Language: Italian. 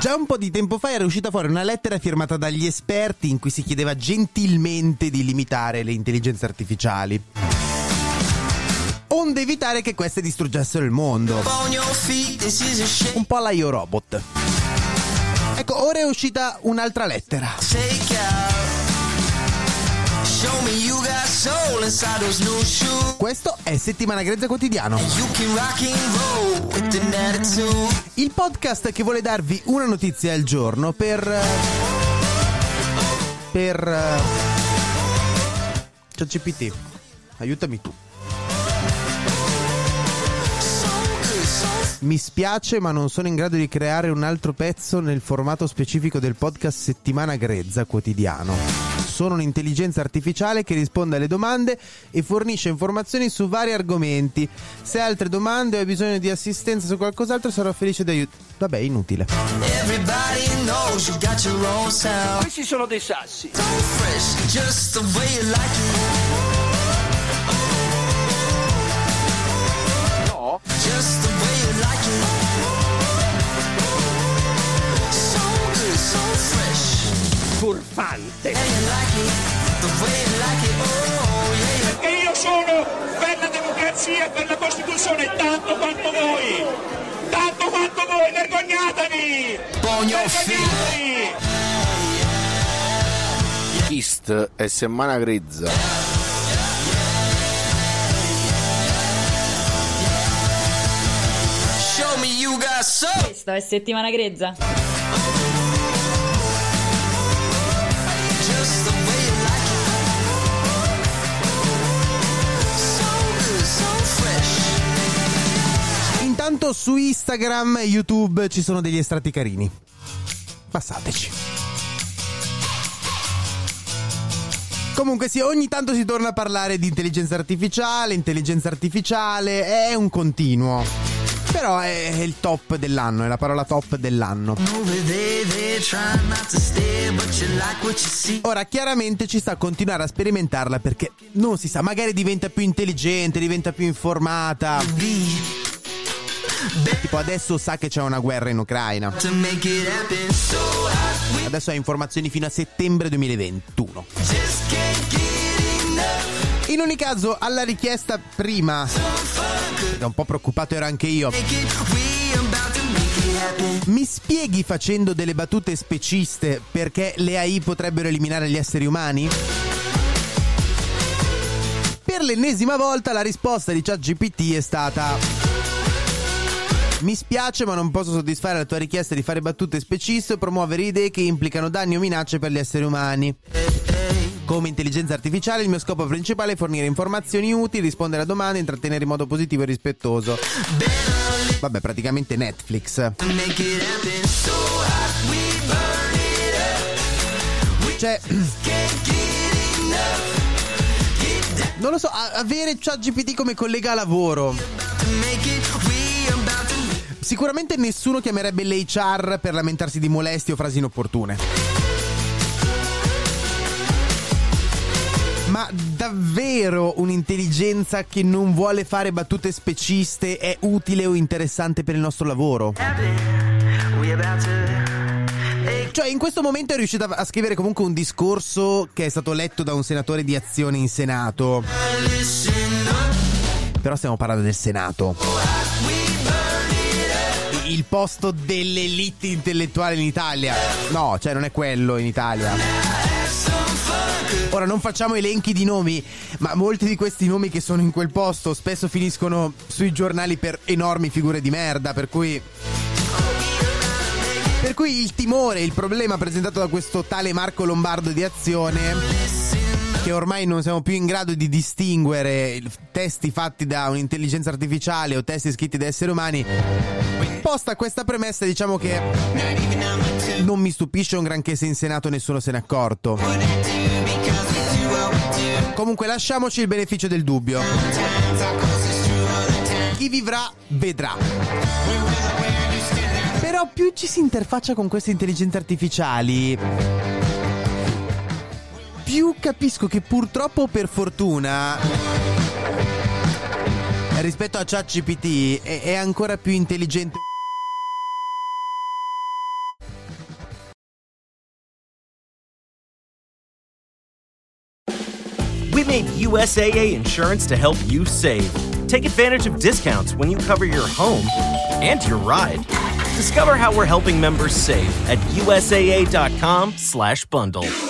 Già un po' di tempo fa era uscita fuori una lettera firmata dagli esperti in cui si chiedeva gentilmente di limitare le intelligenze artificiali. Onde evitare che queste distruggessero il mondo. Un po' alla Yo Robot. Ecco, ora è uscita un'altra lettera. Questo è Settimana Grezza Quotidiano. Il podcast che vuole darvi una notizia al giorno per. per. ChatGPT. Aiutami tu. Mi spiace, ma non sono in grado di creare un altro pezzo nel formato specifico del podcast Settimana Grezza Quotidiano. Sono un'intelligenza artificiale che risponde alle domande e fornisce informazioni su vari argomenti. Se hai altre domande o hai bisogno di assistenza su qualcos'altro, sarò felice di aiutare. Vabbè, inutile. Questi sono dei sassi. No? Furfante. Perché io sono per la democrazia e per la Costituzione tanto quanto voi! Tanto quanto voi! Vergognatevi! Vergognatevi! Ist è settimana grezza. Questo è settimana grezza. Su Instagram e YouTube ci sono degli estratti carini. Passateci. Comunque sì, ogni tanto si torna a parlare di intelligenza artificiale, intelligenza artificiale è un continuo. Però è il top dell'anno, è la parola top dell'anno. Ora, chiaramente ci sta a continuare a sperimentarla perché non si sa, magari diventa più intelligente, diventa più informata. Tipo adesso sa che c'è una guerra in Ucraina. Adesso ha informazioni fino a settembre 2021. In ogni caso, alla richiesta prima, da un po' preoccupato ero anche io. Mi spieghi facendo delle battute speciste perché le AI potrebbero eliminare gli esseri umani? Per l'ennesima volta la risposta di ChatGPT è stata mi spiace ma non posso soddisfare la tua richiesta di fare battute speciste o promuovere idee che implicano danni o minacce per gli esseri umani. Come intelligenza artificiale il mio scopo principale è fornire informazioni utili, rispondere a domande e intrattenere in modo positivo e rispettoso. Vabbè, praticamente Netflix. Cioè... Non lo so, avere ChatGPT come collega a lavoro. Sicuramente nessuno chiamerebbe l'HR per lamentarsi di molestie o frasi inopportune. Ma davvero un'intelligenza che non vuole fare battute speciste è utile o interessante per il nostro lavoro? Cioè, in questo momento è riuscita a scrivere comunque un discorso che è stato letto da un senatore di azione in Senato. Però stiamo parlando del Senato. Il posto dell'elite intellettuale in Italia. No, cioè non è quello in Italia. Ora non facciamo elenchi di nomi, ma molti di questi nomi che sono in quel posto spesso finiscono sui giornali per enormi figure di merda, per cui per cui il timore, il problema presentato da questo tale Marco Lombardo di Azione che ormai non siamo più in grado di distinguere testi fatti da un'intelligenza artificiale o testi scritti da esseri umani. Posta questa premessa, diciamo che non mi stupisce un granché se in Senato nessuno se n'è accorto. Comunque lasciamoci il beneficio del dubbio. Chi vivrà vedrà. Però più ci si interfaccia con queste intelligenze artificiali, più capisco che purtroppo per fortuna rispetto a ChatGPT è, è ancora più intelligente. We made USAA insurance to help you save. Take advantage of discounts when you cover your home and your ride. Discover how we're helping members save at usaa.com/bundle.